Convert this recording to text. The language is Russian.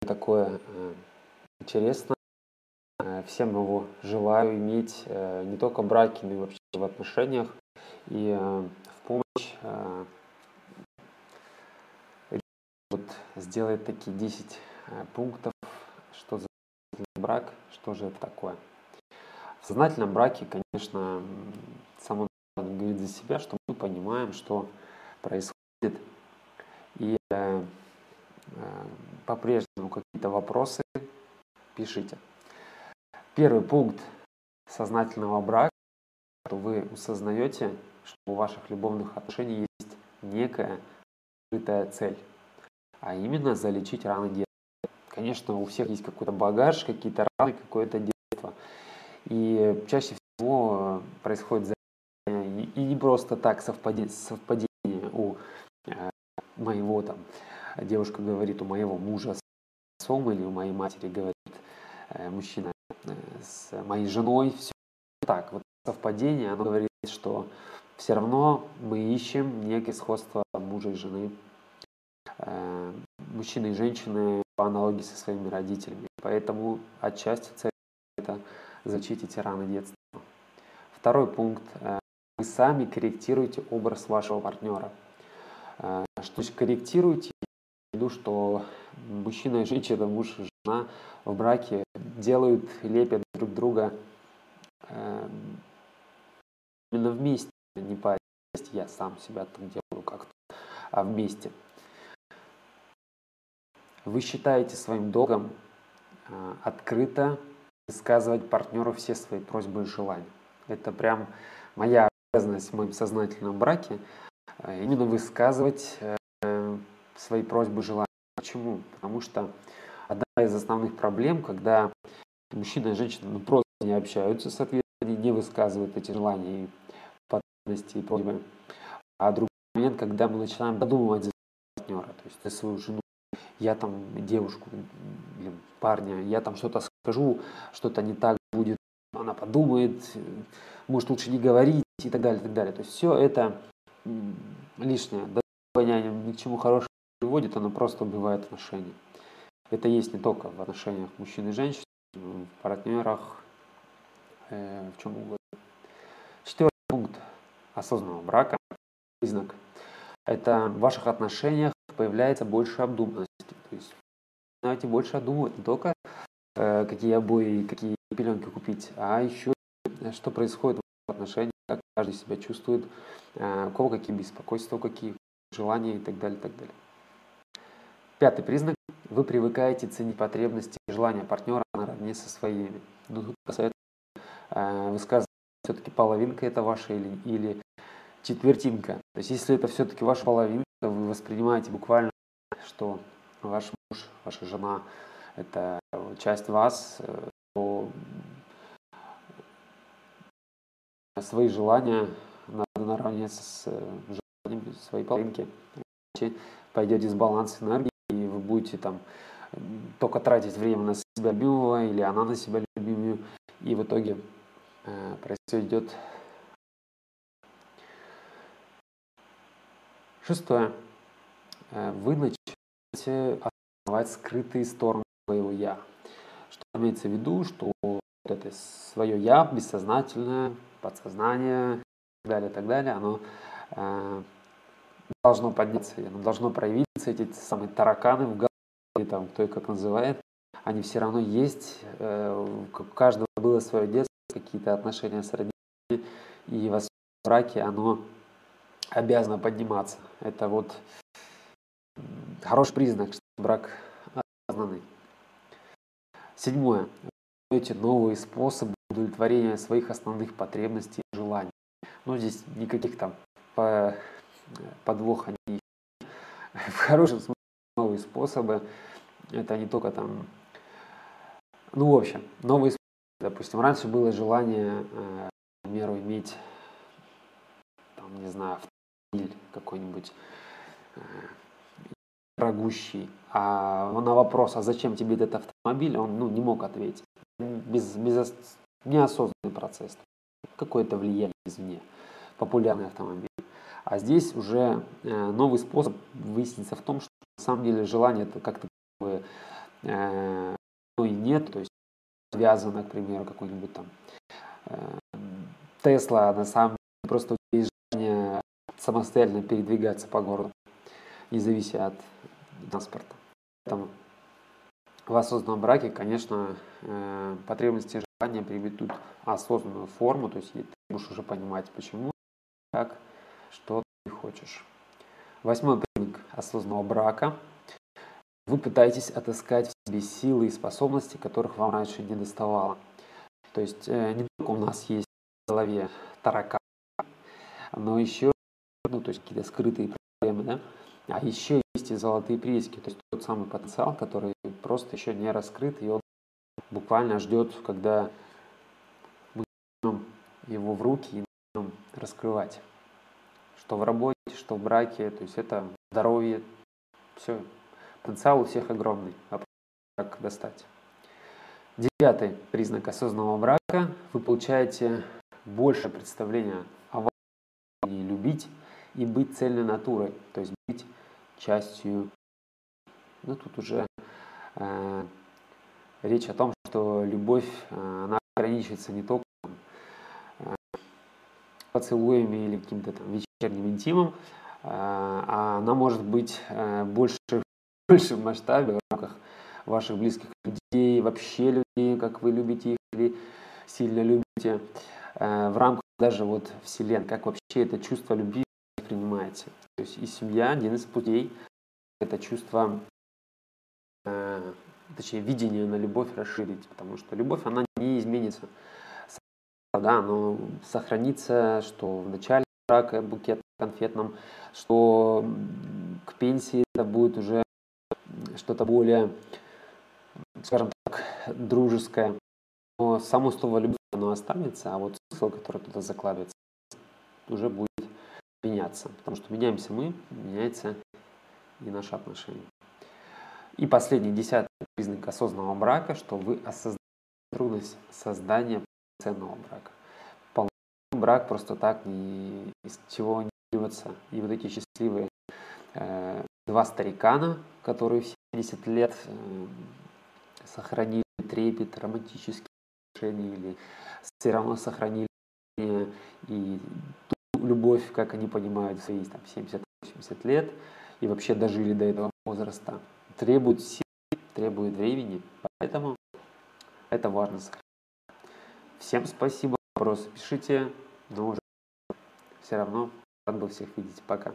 такое э, интересное. Э, всем его желаю иметь э, не только в браке, но и вообще в отношениях. И в помощь вот сделать такие 10 пунктов, что за брак, что же это такое. В сознательном браке, конечно, само говорит за себя, что мы понимаем, что происходит. И э, э, по-прежнему какие-то вопросы пишите. Первый пункт сознательного брака, что вы осознаете, что у ваших любовных отношений есть некая скрытая цель, а именно залечить раны детства. Конечно, у всех есть какой-то багаж, какие-то раны, какое-то детство. И чаще всего происходит и не просто так совпадение, совпадение у э, моего там, девушка говорит, у моего мужа отцом или у моей матери говорит э, мужчина э, с моей женой. Все так, вот совпадение, оно говорит, что все равно мы ищем некое сходство мужа и жены, мужчины и женщины по аналогии со своими родителями. Поэтому отчасти цель это защитить раны детства. Второй пункт вы сами корректируете образ вашего партнера. Э, что значит корректируете? Виду, что мужчина и женщина, муж и жена в браке делают, лепят друг друга э, именно вместе, не по я сам себя так делаю как-то, а вместе. Вы считаете своим долгом э, открыто высказывать партнеру все свои просьбы и желания. Это прям моя обязанность в моем сознательном браке э, именно высказывать э, свои просьбы, желания. Почему? Потому что одна из основных проблем, когда мужчина и женщина ну, просто не общаются, соответственно, не высказывают эти желания и потребности и просьбы. А другой момент, когда мы начинаем додумывать за партнера, то есть за свою жену, я там девушку или парня, я там что-то скажу, что-то не так будет, она подумает, может лучше не говорить и так далее, и так далее. То есть все это лишнее. Ни к чему хорошему приводит, оно просто убивает отношения. Это есть не только в отношениях мужчин и женщин, в партнерах, э, в чем угодно. Четвертый пункт осознанного брака, признак, это в ваших отношениях появляется больше обдуманности. То есть знаете, больше обдумывать не только э, какие обои, какие пеленки купить, а еще что происходит в отношениях, как каждый себя чувствует, э, у кого какие беспокойства, какие желания и так далее, и так далее. Пятый признак. Вы привыкаете ценить потребности и желания партнера наравне со своими. Но тут посоветую э, высказывать все-таки половинка это ваша или, или четвертинка. То есть если это все-таки ваша половинка, вы воспринимаете буквально, что ваш муж, ваша жена – это часть вас, э, то свои желания надо наравне с э, желаниями своей половинки. Иначе пойдет дисбаланс энергии, будете там только тратить время на себя любимого, или она на себя любимую, и в итоге э, произойдет Шестое. Э, вы начнете осознавать скрытые стороны своего «я». Что имеется в виду, что вот это свое «я» бессознательное, подсознание и так далее, и так далее, оно э, должно подняться, оно должно проявиться, эти самые тараканы в голове, там, кто их как называет, они все равно есть, э, у каждого было свое детство, какие-то отношения с родителями, и в браке оно обязано подниматься. Это вот хороший признак, что брак осознанный. Седьмое. Вы новые способы удовлетворения своих основных потребностей и желаний. Ну, здесь никаких там подвоха не В хорошем смысле новые способы. Это не только там... Ну, в общем, новые способы. Допустим, раньше было желание, э, к примеру, иметь, там, не знаю, автомобиль какой-нибудь э, дорогущий. А на вопрос, а зачем тебе этот автомобиль, он ну, не мог ответить. Без, без, неосознанный процесс, какое-то влияние извне, популярный автомобиль. А здесь уже э, новый способ выяснится в том, что самом деле желание это как-то э, ну и нет, то есть связано, к примеру, какой-нибудь там э, Тесла, на самом деле просто есть желание самостоятельно передвигаться по городу, не завися от транспорта. Поэтому в осознанном браке, конечно, э, потребности желания приобретут осознанную форму, то есть ты будешь уже понимать, почему, как, что ты хочешь. Восьмой осознанного брака. Вы пытаетесь отыскать в себе силы и способности, которых вам раньше не доставало. То есть э, не только у нас есть в голове тараканы, но еще ну, то есть какие-то скрытые проблемы, да, а еще есть и золотые прииски, то есть тот самый потенциал, который просто еще не раскрыт, и он буквально ждет, когда мы его в руки и начнем раскрывать. Что в работе, что в браке, то есть это здоровье, все. Потенциал у всех огромный, а как достать. Девятый признак осознанного брака. Вы получаете больше представления о вас любить и быть цельной натурой, то есть быть частью. Ну, тут уже э, речь о том, что любовь, э, она ограничивается не только э, поцелуями или каким-то там вечерним интимом, э, а она может быть э, больше, в большем масштабе в рамках ваших близких людей, вообще людей, как вы любите их или сильно любите, э, в рамках даже вот Вселенной, как вообще это чувство любви воспринимаете. То есть и семья один из путей это чувство, точнее, видение на любовь расширить, потому что любовь, она не изменится. Да, но сохранится, что в начале брака букет конфетном, что к пенсии это будет уже что-то более, скажем так, дружеское. Но само слово любовь, оно останется, а вот смысл, который туда закладывается, уже будет меняться. Потому что меняемся мы, меняется и наши отношения. И последний, десятый признак осознанного брака, что вы осознаете трудность создания полноценного брака. Брак просто так ни из чего не делается. И вот эти счастливые э, два старикана, которые в 70 лет э, сохранили трепет, романтические отношения или все равно сохранили и любовь, как они понимают, свои там, 70-80 лет и вообще дожили до этого возраста, требует сил, требует времени, поэтому это важно сохранить. Всем спасибо, вопросы пишите, но уже все равно рад был всех видеть. Пока.